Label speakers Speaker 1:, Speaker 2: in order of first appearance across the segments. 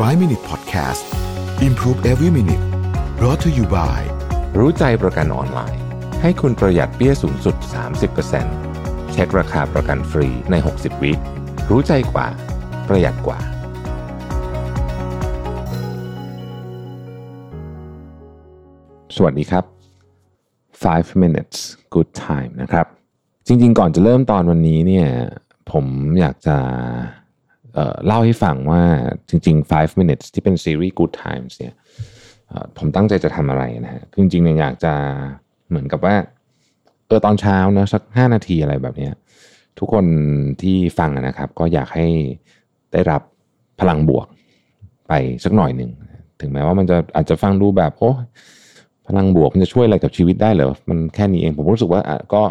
Speaker 1: 5 Minute Podcast Improve Every Minute brought to you by
Speaker 2: รู้ใจประกันออนไลน์ ให้คุณประหยัดเปี้ยสูงสุด 30%เช็คราคาประกันฟรีใน 60 วิรู้ใจกว่า ประหยัดกว่า สวัสดีครับ 5 minutes good time นะครับ จริงๆ ก่อนจะเริ่มตอนวันนี้เนี่ย ผมอยากจะ เล่าให้ฟังว่าจริง ๆ 5 minutes ที่เป็นซีรีส์ good times เนี่ยผมตั้งใจจะทำอะไรนะฮะคือจริงๆเนี่ยอยากจะเหมือนกับว่าเออตอนเช้าเนะสัก 5 นาทีอะไรแบบนี้ทุกคนที่ฟังนะครับ ก็อยากให้ได้รับพลังบวกไปสักหน่อยหนึ่ง ถึงแม้ว่ามันจะอาจจะฟังดูแบบโอ้พลังบวกมันจะช่วยอะไรกับชีวิตได้เหรอ มันแค่นี้เองผมรู้สึกว่าอะก็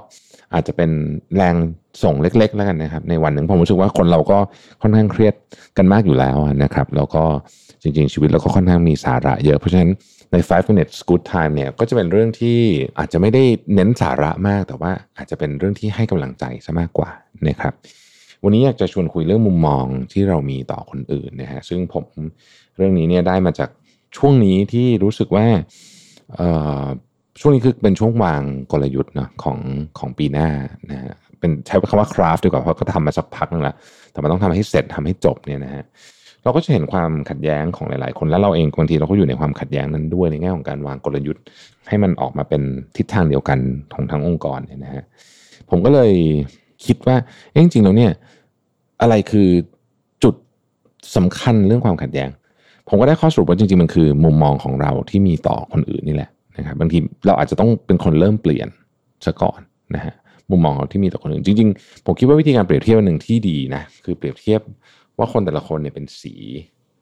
Speaker 2: อาจจะเป็นแรงส่งเล็ก ๆ แล้วกันนะครับ ในวันหนึ่งผมรู้สึกว่าคนเราก็ค่อนข้างเครียดกันมากอยู่แล้วนะครับ แล้วก็จริง ๆ ชีวิตเราก็ค่อนข้างมีสาระเยอะเพราะฉะนั้นใน 5 minutes good time เนี่ยก็จะเป็นเรื่องที่อาจจะไม่ได้เน้นสาระมาก แต่ว่าอาจจะเป็นเรื่องที่ให้กำลังใจซะมากกว่านะครับวันนี้อยากจะชวนคุยเรื่องมุมมองที่เรามีต่อคนอื่นนะฮะซึ่งผมเรื่องนี้เนี่ยได้มาจากช่วงนี้ที่รู้สึกว่าเอ่อ ช่วงนี้คือเป็นช่วงวางกลยุทธ์นะของของปีหน้านะฮะเป็นใช้คำว่า craft ดีกว่าเพราะก็ทำมาสักพักนึงแล้วแต่มันต้องทำให้เสร็จทำให้จบเนี่ยนะฮะเราก็จะเห็นความขัดแย้งของหลาย ๆ คนแล้วเราเองบางทีเราก็อยู่ในความขัดแย้งนั้นด้วยในแง่ของการวางกลยุทธ์ ให้มันออกมาเป็นทิศทางเดียวกันของทั้งองค์กรเนี่ยนะฮะผมก็เลยคิดว่าเอ๊ะจริงๆแล้วเนี่ยอะไรคือจุดสำคัญเรื่องความขัดแย้ง ผมก็ได้ข้อสรุปว่าจริง ๆ มันคือ มุมมองของเราที่มีต่อคนอื่นนี่แหละ นะครับบางทีเราอาจจะต้องเป็นคนเริ่มเปลี่ยนซะก่อนนะฮะมุมมองเราที่มีต่อคนอื่นจริง ๆ ผมคิดว่าวิธีการเปรียบเทียบหนึ่งที่ดีนะคือเปรียบเทียบว่าคนแต่ละคนเนี่ยเป็นสี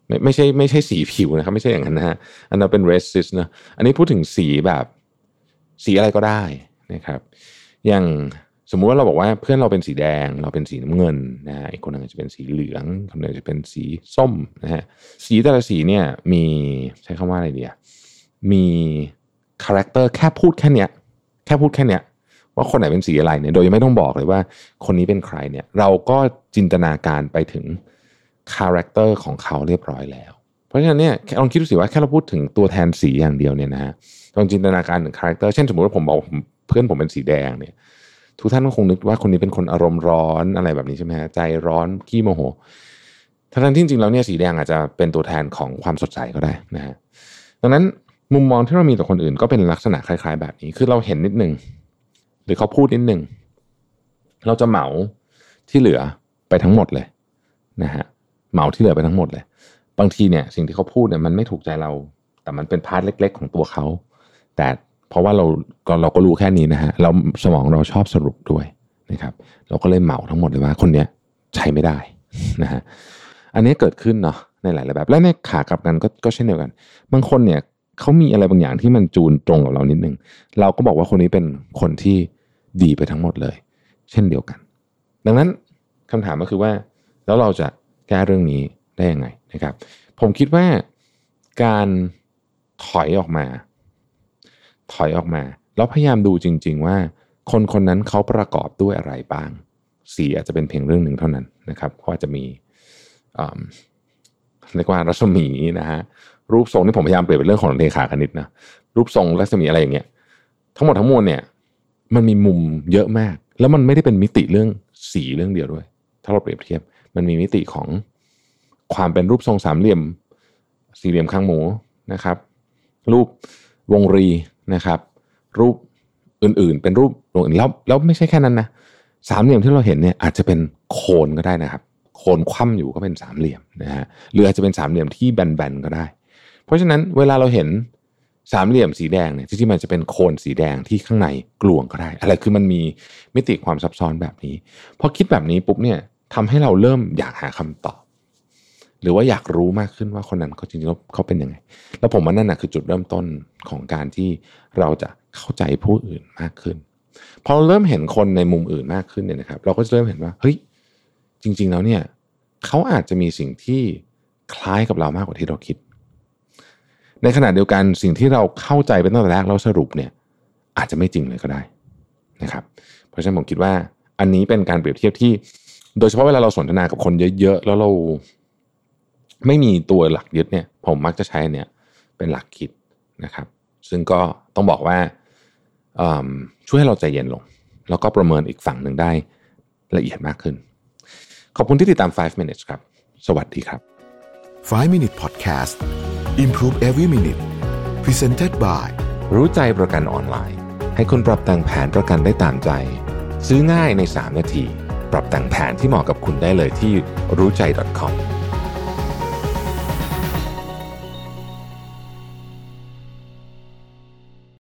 Speaker 2: ไม่ไม่ใช่ไม่ใช่สีผิวนะครับไม่ใช่อย่างนั้นนะฮะอันนั้นเป็น racist นะอันนี้พูดถึงสีแบบสีอะไรก็ได้นะครับ อย่างสมมุติว่าเราบอกว่าเพื่อนเราเป็นสีแดง เราเป็นสีน้ำเงินนะฮะอีกคนหนึ่งจะเป็นสีเหลืองคนหนึ่งจะเป็นสีส้มนะฮะสีแต่ละสีเนี่ยมีใช้คำว่าอะไรดีอะมี character แค่พูดแค่เนี้ยแค่พูดแค่เนี้ยว่าคนไหนเป็นสีอะไรเนี่ยโดยยังไม่ต้องบอกเลยว่า คนนี้เป็นใครเนี่ย เราก็จินตนาการไปถึง character ของเขาเรียบร้อยแล้ว เพราะฉะนั้นเนี่ยลองคิดดูสิว่าแค่เราพูดถึงตัวแทนสีอย่างเดียวเนี่ยนะฮะลองจินตนาการถึง character เช่นสมมติว่าผมบอกเพื่อนผมเป็นสีแดงเนี่ย ทุกท่านก็คงนึกว่าคนนี้เป็นคนอารมณ์ร้อนอะไรแบบนี้ใช่ไหมฮะใจร้อนขี้โมโหทั้งที่จริงๆแล้วเนี่ยสีแดงอาจจะเป็นตัวแทนของความสดใสก็ได้นะฮะดังนั้น มุมมองที่เรามีต่อคนอื่นก็เป็นลักษณะคล้าย ๆ แบบนี้ คือเราเห็นนิดนึงหรือเขาพูดนิดนึงเราจะเหมาที่เหลือไปทั้งหมดเลยนะฮะเหมาที่เหลือไปทั้งหมดเลย บางทีเนี่ยสิ่งที่เขาพูดเนี่ยมันไม่ถูกใจเรา แต่มันเป็นพาร์ทเล็ก ๆ ของตัวเขา แต่เพราะว่าเราก็เราก็รู้แค่นี้นะฮะเราสมองเราชอบสรุปด้วยนะครับเราก็เลยเหมาทั้งหมดเลยว่าคนเนี้ยใช้ไม่ได้นะฮะอันนี้เกิดขึ้นเนาะในหลายๆแบบ และในขากลับกันก็ก็เช่นเดียวกัน บางคนเนี่ย เขามีอะไรบางอย่างที่มันจูนตรงกับเรานิดนึงเราก็บอกว่าคนนี้เป็นคนที่ดีไปทั้งหมดเลย เช่นเดียวกัน ดังนั้นคำถามก็คือว่า แล้วเราจะแก้เรื่องนี้ได้ยังไงนะครับ ผมคิดว่าการถอยออกมา ถอยออกมา แล้วพยายามดูจริง ๆ ว่า คนคนนั้นเขาประกอบด้วยอะไรบ้างสีอาจจะเป็นเพียงเรื่องหนึ่งเท่านั้นนะครับเขาอาจจะมี เรียกว่ารัศมีนะฮะรูปทรงที่ผมพยายามเปลี่ยนเป็นเรื่องของเลขาคณิตนะรูปทรงรัศมีอะไรอย่างเงี้ยทั้งหมดทั้งมวลเนี่ย มันมีมุมเยอะมาก แล้วมันไม่ได้เป็นมิติเรื่องสีเรื่องเดียวด้วย ถ้าเราเปรียบเทียบ มันมีมิติของความเป็นรูปทรงสามเหลี่ยม สี่เหลี่ยมข้างหมูนะครับ รูปวงรีนะครับ รูปอื่นๆ เป็นรูปวงอื่นแล้วแล้วไม่ใช่แค่นั้นนะสามเหลี่ยมที่เราเห็นเนี่ยอาจจะเป็นโคนก็ได้นะครับ โคนคว่ำอยู่ก็เป็นสามเหลี่ยมนะฮะหรืออาจจะเป็นสามเหลี่ยมที่แบนๆก็ได้ เพราะฉะนั้นเวลาเราเห็นสามเหลี่ยมสีแดงเนี่ยที่มันจะเป็นโคนสีแดงที่ข้างในกลวงก็ได้ อะไรคือมันมีมิติความซับซ้อนแบบนี้พอคิดแบบนี้ปุ๊บเนี่ยทำให้เราเริ่มอยากหาคำตอบ หรือว่าอยากรู้มากขึ้นว่าคนนั้นเขาจริงๆแล้วเขาเป็นยังไง แล้วผมว่านั่นนะคือจุดเริ่มต้นของการที่เราจะเข้าใจผู้อื่นมากขึ้น พอเราเริ่มเห็นคนในมุมอื่นมากขึ้นเนี่ยนะครับ เราก็จะเริ่มเห็นว่าเฮ้ยจริง ๆ แล้วเนี่ย เขาอาจจะมีสิ่งที่คล้ายกับเรามากกว่าที่เราคิด ในขณะเดียวกันสิ่งที่เราเข้าใจเป็นตั้งแต่แรกเราสรุปเนี่ยอาจจะไม่จริงเลยก็ได้นะครับ เพราะฉะนั้นผมคิดว่าอันนี้เป็นการเปรียบเทียบที่ โดยเฉพาะเวลาเราสนทนากับคนเยอะๆแล้วเราไม่มีตัวหลักยึดเนี่ย ผมมักจะใช้เนี่ยเป็นหลักคิดนะครับ ซึ่งก็ต้องบอกว่าช่วยให้เราใจเย็นลง แล้วก็ประเมินอีกฝั่งหนึ่งได้ละเอียดมากขึ้น ขอบคุณที่ติดตาม 5 minutes ครับ สวัสดีครับ
Speaker 1: 5 minute podcast improve every minute presented by
Speaker 2: รู้ใจประกันออนไลน์ ให้คุณปรับแต่งแผนประกันได้ตามใจ ซื้อง่ายใน 3 นาที ปรับแต่งแผนที่เหมาะกับคุณได้เลยที่รู้ใจ .com